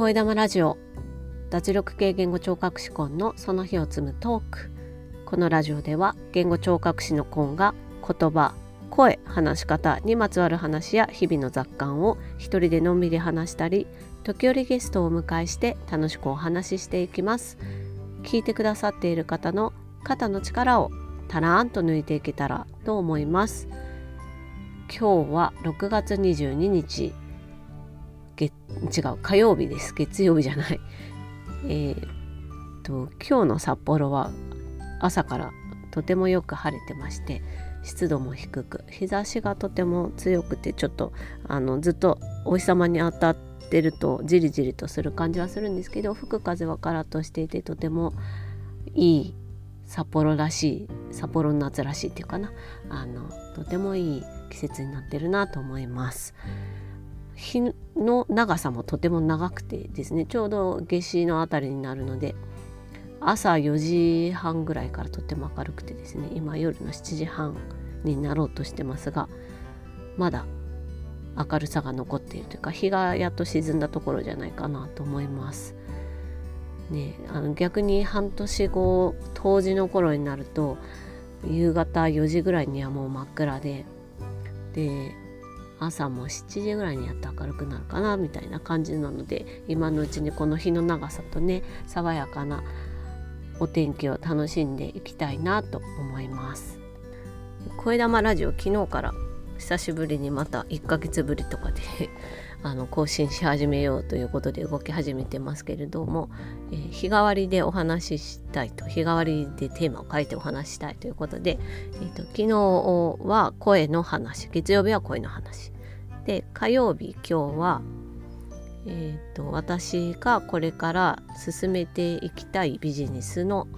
声玉ラジオ。脱力系言語聴覚士コンのその日を積むトークこのラジオでは言語聴覚士のコンが言葉声話し方にまつわる話や日々の雑感を一人でのんびり話したり時折ゲストをお迎えして楽しくお話ししていきます。聞いてくださっている方の肩の力をたらーんと抜いていけたらと思います。今日は6月22日。月違う火曜日です。月曜日じゃない。えー、と今日の札幌は朝からとてもよく晴れてまして湿度も低く日差しがとても強くてちょっとあのずっとお日様に当たってるとじりじりとする感じはするんですけど吹く風はカラッとしていてとてもいい札幌らしい札幌の夏らしいっていうかな。あのとてもいい季節になってるなと思います。日の長さもとても長くてですねちょうど夏至の辺りになるので朝4時半ぐらいからとても明るくてですね今夜の7時半になろうとしてますがまだ明るさが残っているというか日がやっと沈んだところじゃないかなと思います。ね、あの逆に半年後冬至の頃になると夕方4時ぐらいにはもう真っ暗でで朝も7時ぐらいにやっと明るくなるかなみたいな感じなので今のうちにこの日の長さとね爽やかなお天気を楽しんでいきたいなと思います。声玉ラジオ昨日から久しぶりにまた1ヶ月ぶりとかであの更新し始めようということで動き始めてますけれども、えー、日替わりでお話ししたいと日替わりでテーマを書いてお話ししたいということで、えーと、昨日は声の話月曜日は声の話。で火曜日今日は、えーと私がこれから進めていきたいビジネスの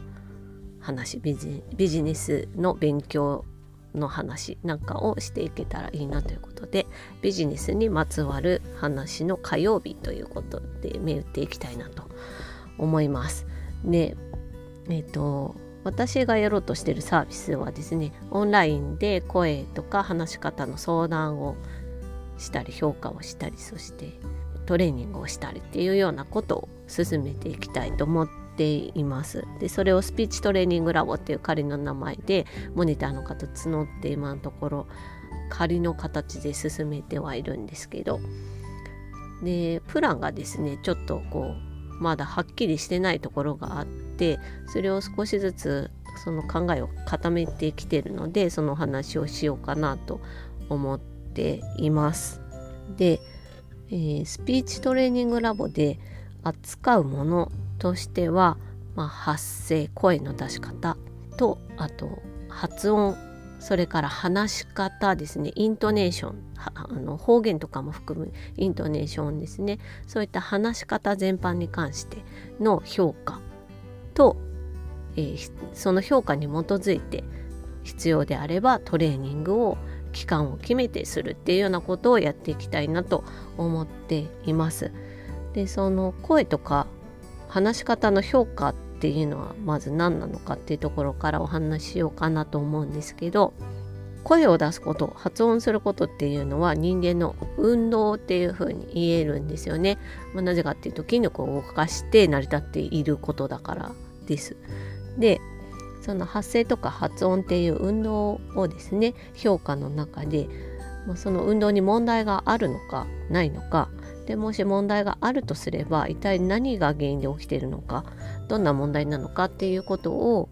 話ビジネスの勉強の話なんかをしていけたらいいなということでビジネスにまつわる話の火曜日ということで目打っていきたいなと思います。でえっ、ー、と私がやろうとしてるサービスはですねオンラインで声とか話し方の相談をしたり評価をしたりそしてトレーニングをしたりっていうようなことを進めていきたいと思っていますでそれをスピーチトレーニングラボっていう仮の名前でモニターの方募って今のところ仮の形で進めてはいるんですけどでプランがですねちょっとこうまだはっきりしてないところがあってそれを少しずつその考えを固めてきてるのでその話をしようかなと思っています。で、えー、スピーチトレーニングラボで扱うものとしては、まあ、発声声の出し方とあと発音それから話し方ですね。イントネーション。あの方言とかも含むイントネーションですね。そういった話し方全般に関しての評価と、えー、その評価に基づいて必要であればトレーニングを期間を決めてするっていうようなことをやっていきたいなと思っています。でその声とか話し方の評価っていうのはまず何なのかっていうところからお話ししようかなと思うんですけど声を出すこと発音することっていうのは人間の運動っていうふうに言えるんですよね。まあ、なぜかっていうと筋力を動かして成り立っていることだからです。でその発声とか発音っていう運動をですね評価の中で、まあ、その運動に問題があるのかないのかでもし問題があるとすれば一体何が原因で起きているのかどんな問題なのかっていうことを、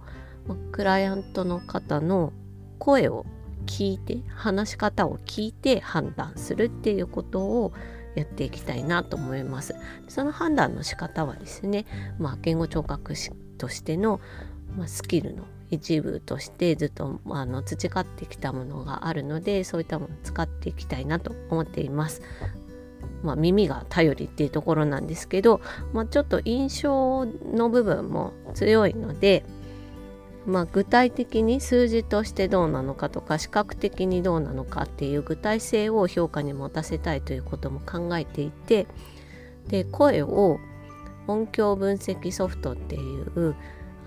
クライアントの方の声を聞いて話し方を聞いて判断するっていうことをやっていきたいなと思います。その判断の仕方はですね、まあ、言語聴覚士としての、まあ、スキルの一部としてずっとあの培ってきたものがあるのでそういったものを使っていきたいなと思っています。まあ、耳が頼りっていうところなんですけど、まあ、ちょっと印象の部分も強いので、まあ、具体的に数字としてどうなのかとか視覚的にどうなのかっていう具体性を評価に持たせたいということも考えていてで声を音響分析ソフトっていう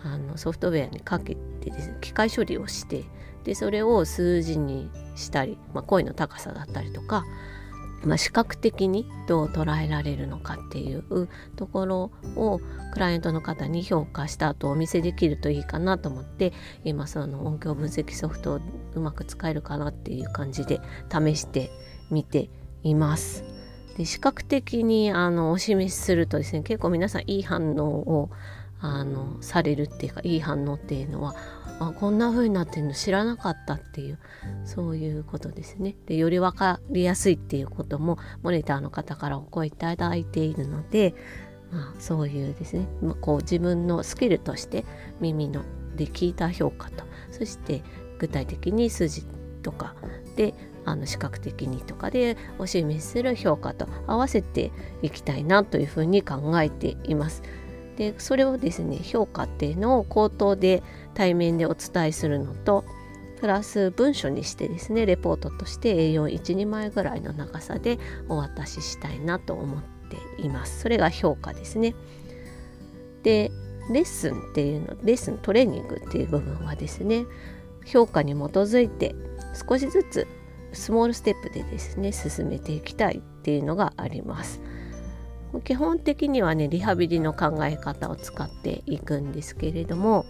あのソフトウェアにかけてです、ね、機械処理をしてでそれを数字にしたり、まあ、声の高さだったりとかまあ、視覚的にどう捉えられるのかっていうところをクライアントの方に評価した後お見せできるといいかなと思って今その音響分析ソフトをうまく使えるかなっていう感じで試してみています。で視覚的にあのお示しするとですね結構皆さんいい反応をあのされるっていうかいい反応っていうのはあこんな風になってるの知らなかったっていうそういうことですね。でより分かりやすいっていうこともモニターの方からお声いただいているので、まあ、そういうですね、まあ、こう自分のスキルとして耳ので聞いた評価とそして具体的に数字とかであの視覚的にとかでお示しする評価と合わせていきたいなというふうに考えています。でそれをですね評価っていうのを口頭で対面でお伝えするのとプラス文書にしてですねレポートとして A412 枚ぐらいの長さでお渡ししたいなと思っています。それが評価ですね。でレッスンっていうのレッスントレーニングっていう部分はですね評価に基づいて少しずつスモールステップでですね進めていきたいっていうのがあります。基本的にはねリハビリの考え方を使っていくんですけれども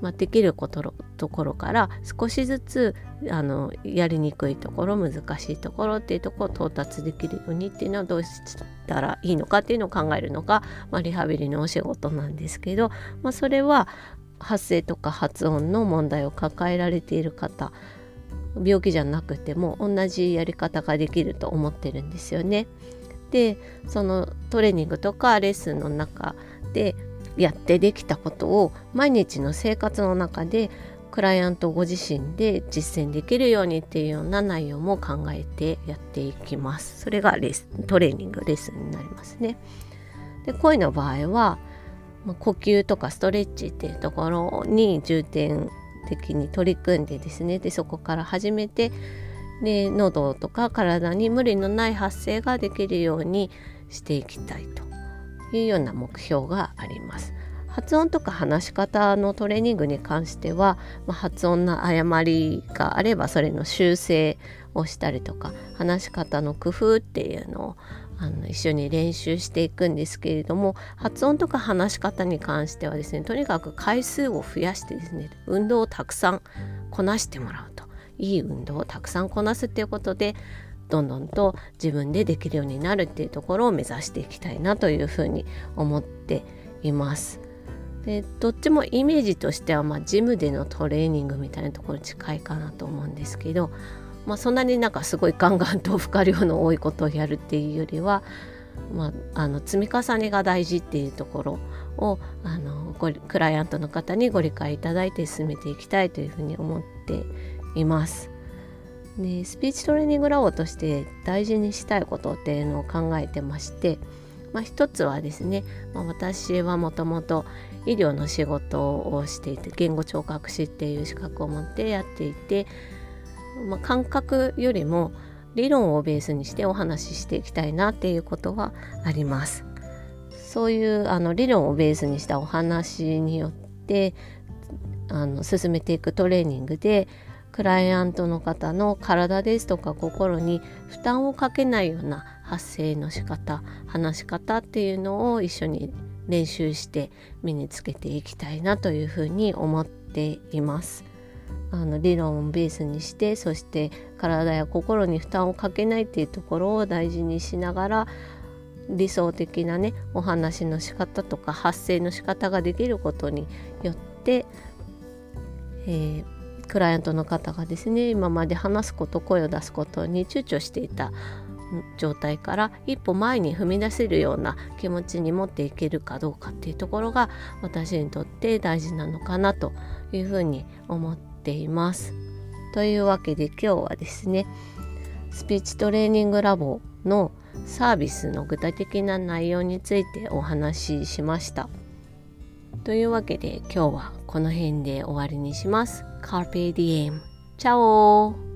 まあ、できることところから少しずつあのやりにくいところ難しいところっていうところを到達できるようにっていうのはどうしたらいいのかっていうのを考えるのが、まあ、リハビリのお仕事なんですけど、まあ、それは発声とか発音の問題を抱えられている方病気じゃなくても同じやり方ができると思ってるんですよね。でそのトレーニングとかレッスンの中でやってできたことを毎日の生活の中でクライアントご自身で実践できるようにっていうような内容も考えてやっていきます。それがレストレーニングレッスンになりますね。で声の場合は、呼吸とかストレッチっていうところに重点的に取り組んでですねでそこから始めてで喉とか体に無理のない発声ができるようにしていきたいというような目標があります。発音とか話し方のトレーニングに関しては、まあ、発音の誤りがあればそれの修正をしたりとか話し方の工夫っていうのをあの一緒に練習していくんですけれども発音とか話し方に関してはですねとにかく回数を増やしてですね運動をたくさんこなしてもらうといい運動をたくさんこなすっていうことでどんどんと自分でできるようになるっていうところを目指していきたいなというふうに思っています。でどっちもイメージとしては、まあ、ジムでのトレーニングみたいなところに近いかなと思うんですけど、まあ、そんなになんかすごいガンガンと負荷量の多いことをやるっていうよりは、まあ、あの積み重ねが大事っていうところをあのクライアントの方にご理解いただいて進めていきたいというふうに思っています。でスピーチトレーニングラボとして大事にしたいことっていうのを考えてまして、まあ、一つはですね、まあ、私はもともと医療の仕事をしていて言語聴覚士っていう資格を持ってやっていて、まあ、感覚よりも理論をベースにしてお話ししていきたいなっていうことはあります。そういうあの理論をベースにしたお話によってあの進めていくトレーニングでクライアントの方の体ですとか心に負担をかけないような発声の仕方話し方っていうのを一緒に練習して身につけていきたいなというふうに思っています。あの理論をベースにしてそして体や心に負担をかけないっていうところを大事にしながら理想的なねお話の仕方とか発声の仕方ができることによって、えークライアントの方がですね今まで話すこと声を出すことに躊躇していた状態から一歩前に踏み出せるような気持ちに持っていけるかどうかっていうところが私にとって大事なのかなというふうに思っています。というわけで今日はですねスピーチトレーニングラボのサービスの具体的な内容についてお話ししました。というわけで今日はこの辺で終わりにします。Carpe diem. チャオ